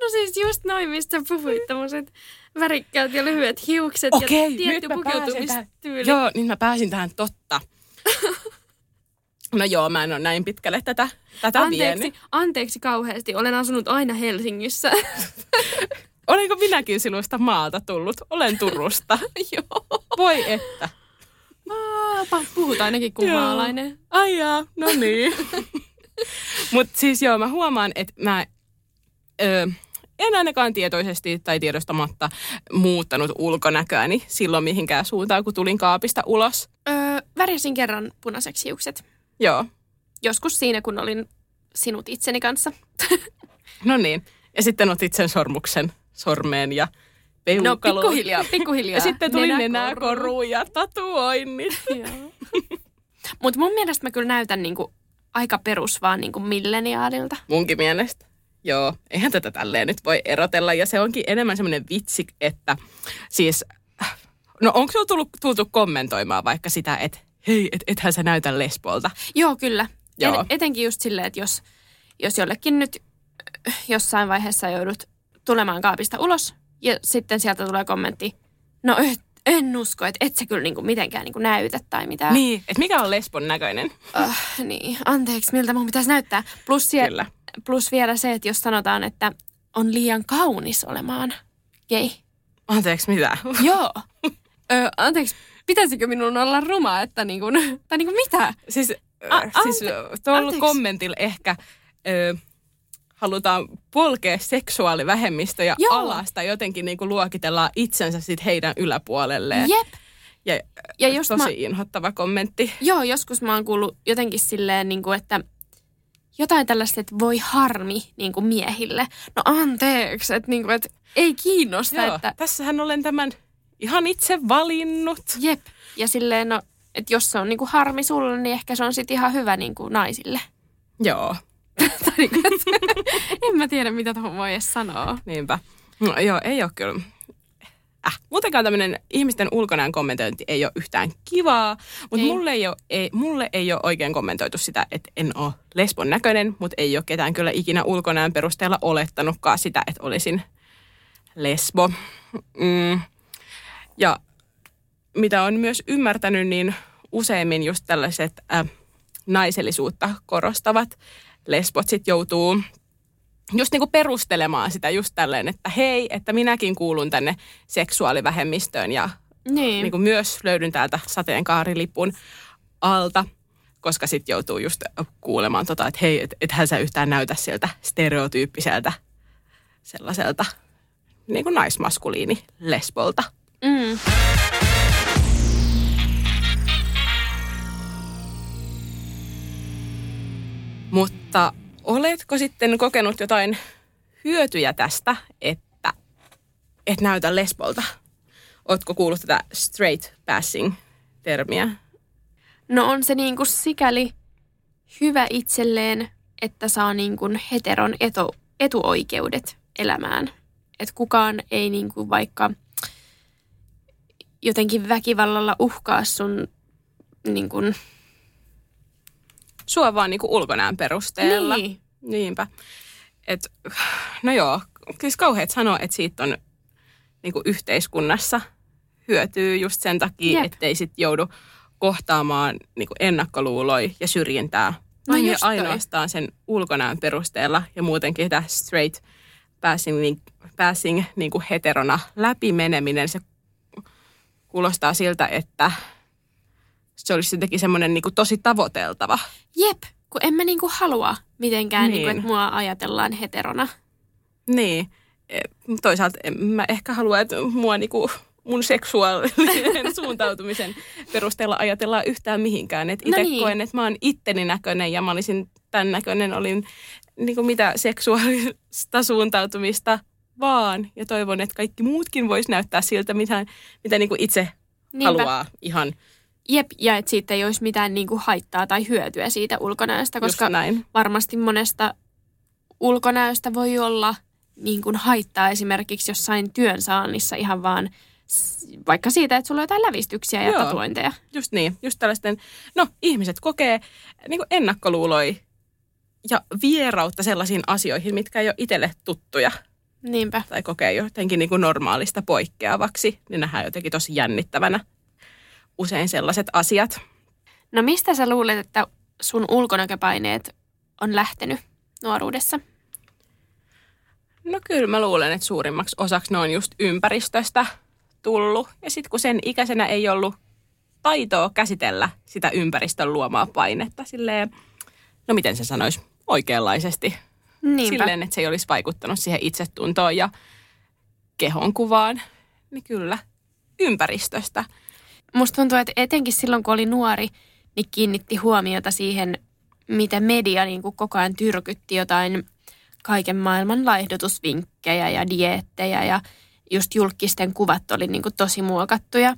No siis just noin, mistä puhuit, tämmöiset värikkäät ja lyhyet hiukset Okei, ja tietty tähän. pukeutumistyyli. Joo, niin mä pääsin tähän totta. No joo, mä en ole näin pitkälle tätä, tätä Anteeksi, vienyt. anteeksi kauheasti, olen asunut aina Helsingissä. (laughs) Olenko minäkin sinusta maalta tullut? Olen Turusta. (laughs) Joo. Voi että. Aapa, puhut ainakin kuin Joo. maalainen. Ai jaa, no niin. (laughs) Mutta siis joo, mä huomaan, että mä ö, en ainakaan tietoisesti tai tiedostamatta muuttanut ulkonäköäni silloin mihinkään suuntaan, kun tulin kaapista ulos. Öö, värjäsin kerran punaiseksi hiukset. Joo, Joskus siinä, kun olin sinut itseni kanssa. no niin. Ja sitten otit sen sormuksen sormeen ja No peukaloon. pikkuhiljaa, pikkuhiljaa. (laughs) Ja sitten tuli Nenäkoru. nenäkoru ja tatuoinnit. (laughs) Mutta mun mielestä mä kyllä näytän niinku aika perus vaan niinku milleniaalilta. Munkin mielestä. Joo, eihän tätä tälleen nyt voi erotella. Ja se onkin enemmän semmoinen vitsi, että siis, no onko sinulla tullut, tultu kommentoimaan vaikka sitä, että hei, et, ethän sä näytä lesbolta. Joo, kyllä. Joo. Et, etenkin just silleen, että jos, jos jollekin nyt äh, jossain vaiheessa joudut tulemaan kaapista ulos ja sitten sieltä tulee kommentti, no et, en usko, että et sä kyllä niinku mitenkään niinku näytä tai mitään. Niin, että mikä on lesbon näköinen? Uh, niin, anteeksi, miltä mun pitäisi näyttää. Plus, sie- Kyllä. plus vielä se, että jos sanotaan, että on liian kaunis olemaan gay. Anteeksi, mitä? Joo. (laughs) Ö, anteeksi, pitäisikö minun olla ruma, että niin kuin, (laughs) tai niin kuin mitä? Siis, A- äh, siis ante- tuolla anteeksi. kommentilla ehkä ö, halutaan polkea seksuaalivähemmistöjä Joo. alas tai jotenkin niin kuin luokitellaan itsensä sit heidän yläpuolelleen. Jep. Ja, Ja just tosi mä- inhottava kommentti. Joo, joskus mä oon kuullut jotenkin silleen, niin kuin, että jotain tällaista, että voi harmi niin kuin miehille. No anteeksi, että, niin kuin, että ei kiinnosta, Joo, että tässähän olen tämän ihan itse valinnut. jep. Ja silleen, no, että jos se on niin kuin harmi sulle, niin ehkä se on sitten ihan hyvä niin kuin naisille. Joo, (laughs) niin että, (laughs) en mä tiedä, mitä tuohon voi edes sanoa. niinpä. No, joo, ei ole kyllä. Äh, muutenkaan tämmöinen ihmisten ulkonäön kommentointi ei ole yhtään kivaa, mutta Ei. mulle ei, ole, ei, mulle ei ole oikein kommentoitu sitä, että en ole lesbon näköinen, mutta ei ole ketään kyllä ikinä ulkonäön perusteella olettanutkaan sitä, että olisin lesbo. Mm. Ja mitä on myös ymmärtänyt, niin useimmin just tällaiset äh, naisellisuutta korostavat lesbot sit joutuu just niinku perustelemaan sitä just tälleen, että hei, että minäkin kuulun tänne seksuaalivähemmistöön ja Niin. niinku myös löydyn täältä sateenkaarilipun alta, koska sitten joutuu just kuulemaan tota, että hei, et, ethän sä yhtään näytä sieltä stereotyyppiseltä sellaiselta niin kuin naismaskuliini lesbolta. Mm. Mutta oletko sitten kokenut jotain hyötyjä tästä, että et näytä lesbolta? Oletko kuullut tätä straight passing-termiä? No on se niin kuin sikäli hyvä itselleen, että saa niin kuin heteron etu, etuoikeudet elämään. Että kukaan ei niin kuin vaikka jotenkin väkivallalla uhkaa sun niin kuin, Sua vaan niin kuin ulkonäön perusteella. Niin. Niinpä. Et, no joo, siis kauheat sanoa, että siitä on niin yhteiskunnassa hyötyy just sen takia, Jep. ettei sit joudu kohtaamaan niin ennakkoluuloja ja syrjintää. No ja just toi. ainoastaan sen ulkonäön perusteella ja muutenkin tämä straight passing, niin, passing niin kuin heterona läpimeneminen, se kuulostaa siltä, että se olisi jotenkin semmoinen niin kuin tosi tavoiteltava. jep, kun en mä niin kuin halua mitenkään, niin. Niin kuin, Niin. että mua ajatellaan heterona. Niin. E, Toisaalta en mä ehkä halua, että mua niinku mun seksuaalisen (laughs) suuntautumisen perusteella ajatellaan yhtään mihinkään. Et No itse niin. koen, että mä oon itteni näköinen ja mä olisin tämän näköinen, olin niinku mitä seksuaalista suuntautumista vaan. Ja toivon, että kaikki muutkin vois näyttää siltä, mitä, mitä niinku itse Niinpä. haluaa ihan Jep, ja että siitä ei olisi mitään niin kuin haittaa tai hyötyä siitä ulkonäöstä, koska näin. varmasti monesta ulkonäöstä voi olla niin kuin haittaa esimerkiksi jossain työnsaannissa ihan vaan vaikka siitä, että sulla on jotain lävistyksiä ja Joo. tatuointeja. Just niin, just tällaisten, no ihmiset kokee niin kuin ennakkoluuloja ja vierautta sellaisiin asioihin, mitkä ei ole itselle tuttuja Niinpä. tai kokee jotenkin niin kuin normaalista poikkeavaksi, niin nähdään jotenkin tosi jännittävänä usein sellaiset asiat. No mistä sä luulet, että sun ulkonäköpaineet on lähtenyt nuoruudessa? No kyllä mä luulen, että suurimmaksi osaksi ne on just ympäristöstä tullut. Ja sitten kun sen ikäisenä ei ollut taitoa käsitellä sitä ympäristön luomaa painetta silleen, no miten se sanoisi, oikeanlaisesti. Niinpä. Silleen, että se ei olisi vaikuttanut siihen itsetuntoon ja kehonkuvaan. Niin kyllä, ympäristöstä. Musta tuntuu, että etenkin silloin, kun oli nuori, niin kiinnitti huomiota siihen, mitä media niin kuin koko ajan tyrkytti jotain kaiken maailman laihdutusvinkkejä ja dieettejä ja just julkisten kuvat oli niin kuin tosi muokattuja.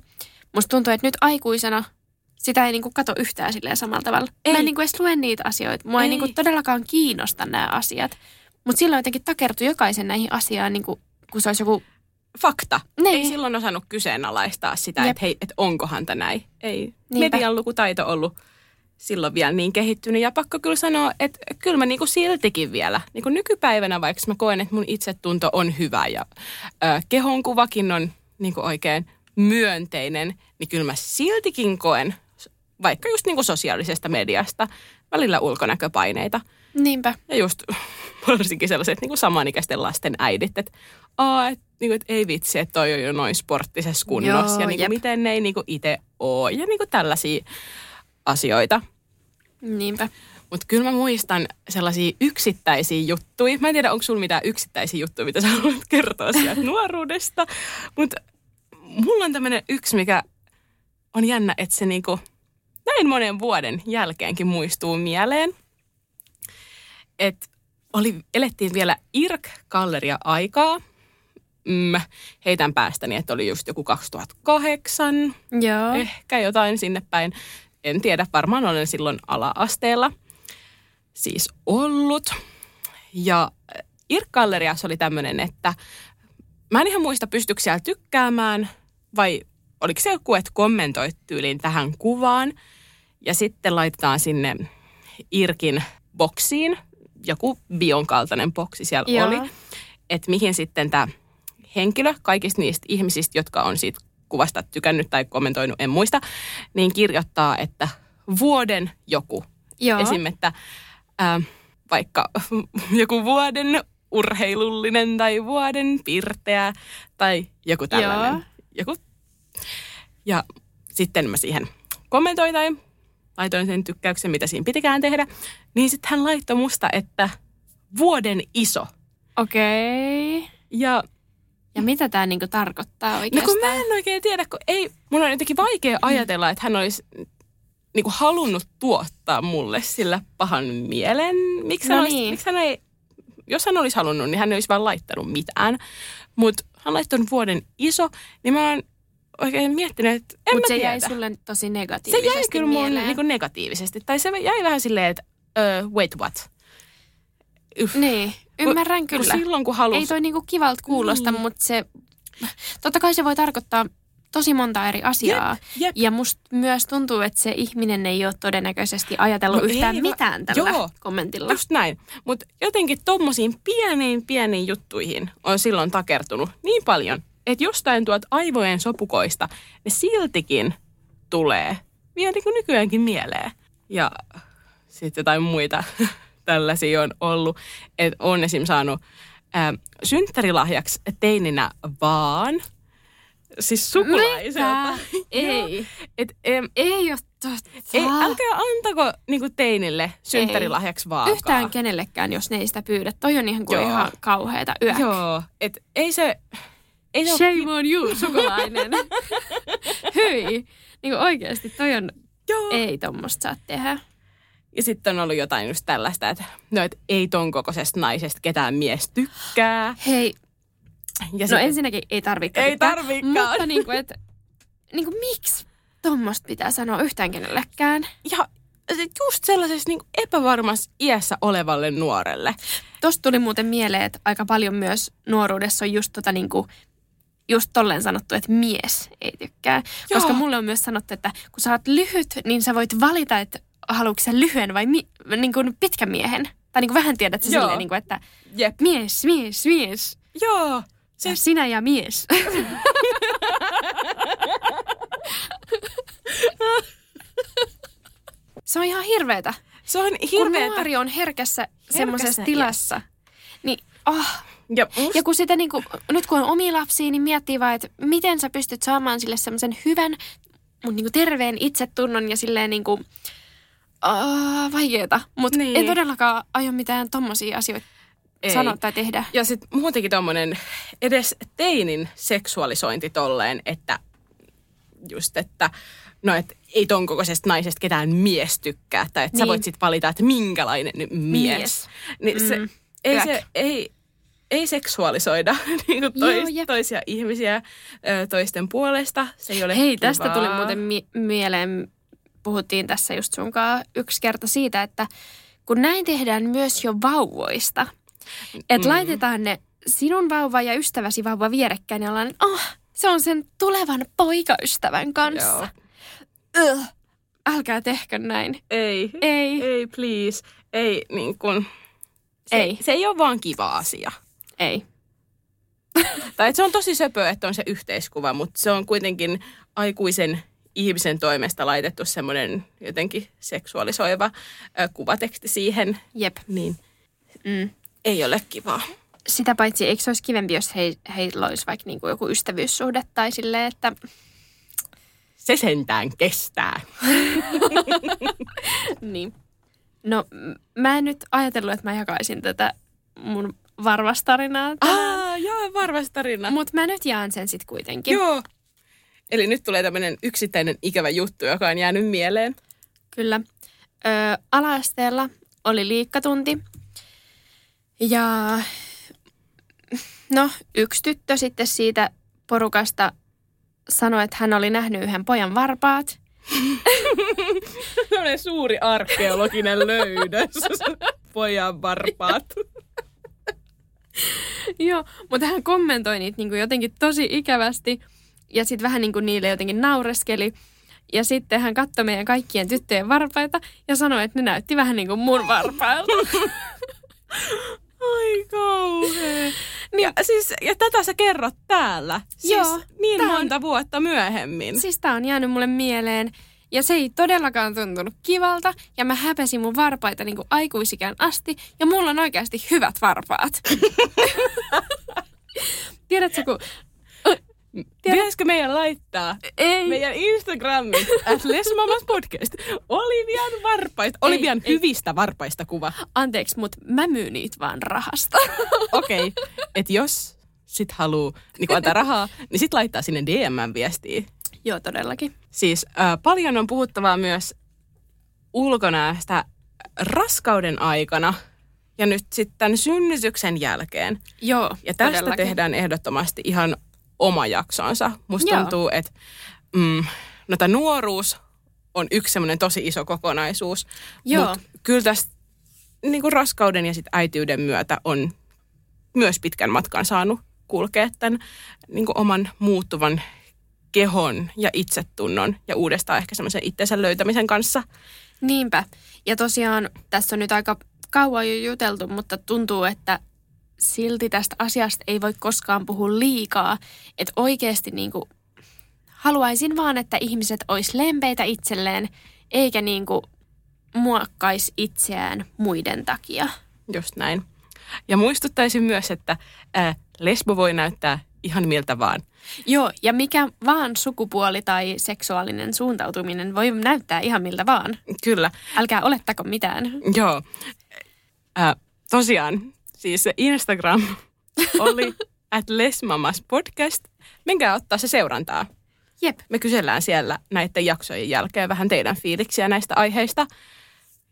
Musta tuntuu, että nyt aikuisena sitä ei niin kuin kato yhtään silleen samalla tavalla. Ei. Mä en niin kuin edes lue niitä asioita. Mua ei, Ei. niin kuin todellakaan kiinnosta nämä asiat. Mutta silloin jotenkin takertui jokaisen näihin asiaan, niin kuin, kun se olisi joku... Fakta. Niin. Ei silloin osannut kyseenalaistaa sitä, että hei, että onkohan tämä näin. Ei Niinpä. median lukutaito ollut silloin vielä niin kehittynyt. Ja pakko kyllä sanoa, että kyllä mä niinku siltikin vielä, niinku nykypäivänä vaikka mä koen, että mun itsetunto on hyvä ja ö, kehonkuvakin on niinku oikein myönteinen, niin kyllä mä siltikin koen, vaikka just niin kuin sosiaalisesta mediasta, välillä ulkonäköpaineita. Niinpä. Ja just (laughs) varsinkin sellaiset niin kuin samanikäisten lasten äidit, että, aa, et, niin kuin, että ei vitsi, että toi on jo noin sporttisessa kunnossa. Joo, ja niin kuin, miten ne ei niin kuin itse ole. Ja niin kuin tällaisia asioita. Niinpä. Mutta kyllä mä muistan sellaisia yksittäisiä juttuja. Mä en tiedä, onko sulla mitään yksittäisiä juttuja, mitä sä haluat kertoa sieltä (laughs) nuoruudesta. Mutta mulla on tämmöinen yksi, mikä on jännä, että se niinku näin monen vuoden jälkeenkin muistuu mieleen. Että oli, elettiin vielä IRK-galleria aikaa. Mm, heitän päästäni, että oli just joku 2008 Joo. ehkä jotain sinne päin. En tiedä, varmaan olen silloin ala-asteella siis ollut. Ja Irk-galleriassa oli tämmöinen, että mä en ihan muista, pystyykö siellä tykkäämään vai oliko se joku, että kommentoit tyyliin tähän kuvaan. Ja sitten laitetaan sinne Irkin boksiin, joku bion kaltainen boksi siellä Joo. oli, että mihin sitten tämä henkilö kaikista niistä ihmisistä, jotka on siitä kuvasta tykännyt tai kommentoinut, en muista, niin kirjoittaa, että vuoden joku. Joo. Esim. että ää, vaikka (laughs) joku vuoden urheilullinen tai vuoden pirteä tai joku tällainen. Joo. Joku. Ja sitten mä siihen kommentoin tai laitoin sen tykkäyksen, mitä siinä pitikään tehdä. Niin sitten hän laittoi musta, että vuoden iso. Okei. Okay. Ja Ja mitä tämä niinku tarkoittaa No oikeastaan? kun mä en oikein tiedä, kun ei, mun on jotenkin vaikea ajatella, että hän olisi niin kuin halunnut tuottaa mulle sillä pahan mielen. Miksi No hän, olisi, niin. miksi hän ei, jos hän olisi halunnut, niin hän ei olisi vaan laittanut mitään. Mutta hän laittoi vuoden iso, niin mä oon oikein miettinyt, että en Mutta mä se tiedä. jäi sulle tosi se negatiivisesti jäi kyllä mun mieleen. niin kuin negatiivisesti. Tai se jäi vähän silleen, että uh, wait what? Yff. Niin, ymmärrän kun, kyllä. Kun silloin kun halus... Ei toi niinku kivalta kuulosta, Niin. mutta se... Totta kai se voi tarkoittaa tosi monta eri asiaa. jep. Ja musta myös tuntuu, että se ihminen ei ole todennäköisesti ajatellut No yhtään ei mitään tällä Joo. kommentilla. Just näin. Mutta jotenkin tommosiin pieniin pieniin juttuihin on silloin takertunut niin paljon, että jostain tuot aivojen sopukoista ne siltikin tulee vielä niin kuin nykyäänkin mieleen. Ja sitten jotain muita (laughs) tällaisia on ollut, että on esim. saanut ää, synttärilahjaksi teininä vaan, siis sukulaiselta. Ei. Et, em, Ei ole totta. ei, älkää antako niinku teinille synttärilahjaksi vaakaa. Yhtään kenellekään, jos ne ei sitä pyydä. Toi on ihan, kuin Joo. ihan kauheata yö. Joo, et ei se... Ei Shame on you, sukulainen. (laughs) Hyi. Niin kuin oikeasti, toi on... Joo. Ei tommosta saa tehdä. Ja sitten on ollut jotain just tällaista, että no, et ei ton kokoisesta naisesta ketään mies tykkää. Hei, Ja no sit- ensinnäkin ei tarvitse Ei tarvikaan. Mutta (laughs) niin kuin, että niin kuin, miksi tommosta pitää sanoa yhtään kenellekään? Ja just sellaisessa niin epävarmassa iässä olevalle nuorelle. Tuosta tuli muuten mieleen, että aika paljon myös nuoruudessa on just tota niin kuin, just tolleen sanottu, että mies ei tykkää. Joo. Koska mulle on myös sanottu, että kun sä oot lyhyt, niin sä voit valita, että haluatko sä lyhyen vai mi- niin kuin pitkän miehen. Tai niin kuin vähän tiedät sä silleen, niin kuin, että Jep. mies, mies, mies. Joo. Se... Sinä ja mies. (laughs) Se on ihan hirveetä. Se on Kun hirveetä. nuori on herkässä semmoisessa tilassa, niin oh. Ja, Ja kun sitä niinku, nyt kun on omia lapsia, niin miettii vaan, että miten sä pystyt saamaan sille semmoisen hyvän, mutta niinku terveen itsetunnon ja silleen niinku, uh, vaikeeta. Mutta Niin. niin. en todellakaan aio mitään tommosia asioita Ei. sanoa tai tehdä. Ja sitten muutenkin tommonen edes teinin seksuaalisointi tolleen, että just, että no et ei ton kokoisesta naisesta ketään mies tykkää. Tai että niin. sä Niin. voit sitten valita, että minkälainen mies. Mies. Niin se, Mm. ei, Yäk. se, ei, ei seksuaalisoida (laughs) niin kuin tois, Joo, toisia ihmisiä ö, toisten puolesta. Se ei ole Hei, tästä kivaa. tuli muuten mi- mieleen, puhuttiin tässä just sunkaan yksi kerta siitä, että kun näin tehdään myös jo vauvoista, että Mm. laitetaan ne sinun vauva ja ystäväsi vauva vierekkäin ja ollaan, että oh, se on sen tulevan poikaystävän kanssa. Joo. Ugh, älkää tehkö näin. Ei, Ei, ei please. Ei niin kuin, se, Ei. se ei ole vaan kiva asia. Ei. (laughs) tai se on tosi söpö, että on se yhteiskuva, mutta se on kuitenkin aikuisen ihmisen toimesta laitettu semmoinen jotenkin seksuaalisoiva ö, kuvateksti siihen. Jep. Niin Mm. ei ole kivaa. Sitä paitsi, eikö se olisi kivempi, jos he, heillä olisi vaikka niinku joku ystävyyssuhde tai silleen, että Se sentään kestää. (laughs) Niin. No, mä en nyt ajatellut, että mä jakaisin tätä mun varvastarinaa Aa, joo, varmasti tarina. mutta mä nyt jaan sen sitten kuitenkin. Joo. Eli nyt tulee tämmöinen yksittäinen ikävä juttu, joka on jäänyt mieleen. Kyllä. Ö, ala-asteella oli liikkatunti. Ja no, yksi tyttö sitten siitä porukasta sanoi, että hän oli nähnyt yhden pojan varpaat. (laughs) Tämmöinen suuri arkeologinen löydös. (laughs) Pojan varpaat. (laughs) (laughs) Joo, mutta hän kommentoi niitä niin kuin jotenkin tosi ikävästi ja sitten vähän niin kuin niille jotenkin naureskeli. Ja sitten hän katsoi meidän kaikkien tyttöjen varpaita ja sanoi, että ne näytti vähän niin kuin mun varpailta. (laughs) Ai kauhea. Niin, ja, siis, ja tätä sä kerrot täällä. Siis Joo, niin on- monta vuotta myöhemmin. siis tää on jäänyt mulle mieleen. Ja se ei todellakaan tuntunut kivalta. Ja mä häpesin mun varpaita niin kuin aikuisikään asti. Ja mulla on oikeasti hyvät varpaat. (laughs) Tiedätkö, kun... Pitäisikö meidän laittaa Ei. meidän Instagramin at Lesmamas podcast Olivian varpaista, Olivian ei. hyvistä varpaista kuva. Anteeksi, mutta mä myyn niitä vaan rahasta. (laughs) Okei, okay. että jos sit haluu niin antaa rahaa, niin sit laittaa sinne DM-viestiä. Joo, todellakin. Siis äh, paljon on puhuttavaa myös ulkonäöstä raskauden aikana ja nyt sitten synnytyksen jälkeen. Joo, Ja tästä todellakin. tehdään ehdottomasti ihan oma jaksonsa. Musta Joo. tuntuu, että mm, no nuoruus on yksi semmoinen tosi iso kokonaisuus. Joo. Mutta kyllä tästä niin kuin raskauden ja sit äitiyden myötä on myös pitkän matkan saanut kulkea tämän niin kuin oman muuttuvan kehon ja itsetunnon ja uudestaan ehkä semmoisen itsensä löytämisen kanssa. Niinpä. Ja tosiaan tässä on nyt aika kauan jo juteltu, mutta tuntuu, että silti tästä asiasta ei voi koskaan puhua liikaa. Että oikeasti niin kuin, haluaisin vaan, että ihmiset olisi lempeitä itselleen, eikä niin kuin, muokkaisi itseään muiden takia. Just näin. Ja muistuttaisin myös, että ää, lesbo voi näyttää ihan miltä vaan. Joo, ja mikä vaan sukupuoli tai seksuaalinen suuntautuminen voi näyttää ihan miltä vaan. Kyllä. Älkää olettako mitään. Joo. Äh, tosiaan, siis Instagram (laughs) oli at Lesmamas podcast. Menkää ottaa se seurantaa. Jep. Me kysellään siellä näiden jaksojen jälkeen vähän teidän fiiliksiä näistä aiheista.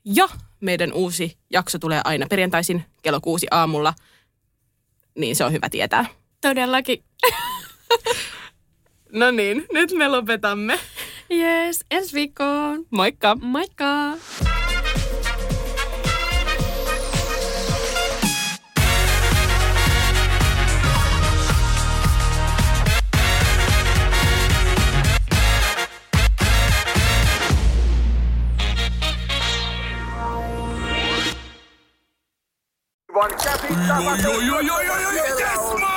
Ja meidän uusi jakso tulee aina perjantaisin kello kuusi aamulla. Niin se on hyvä tietää. Todellakin. (laughs) No niin, nyt me lopetamme. Yes, ensi viikkoon. Moikka! Moikka! Aivan käsittämätöntä. Joo, joo, joo, joo, joo, joo, Siellä yes,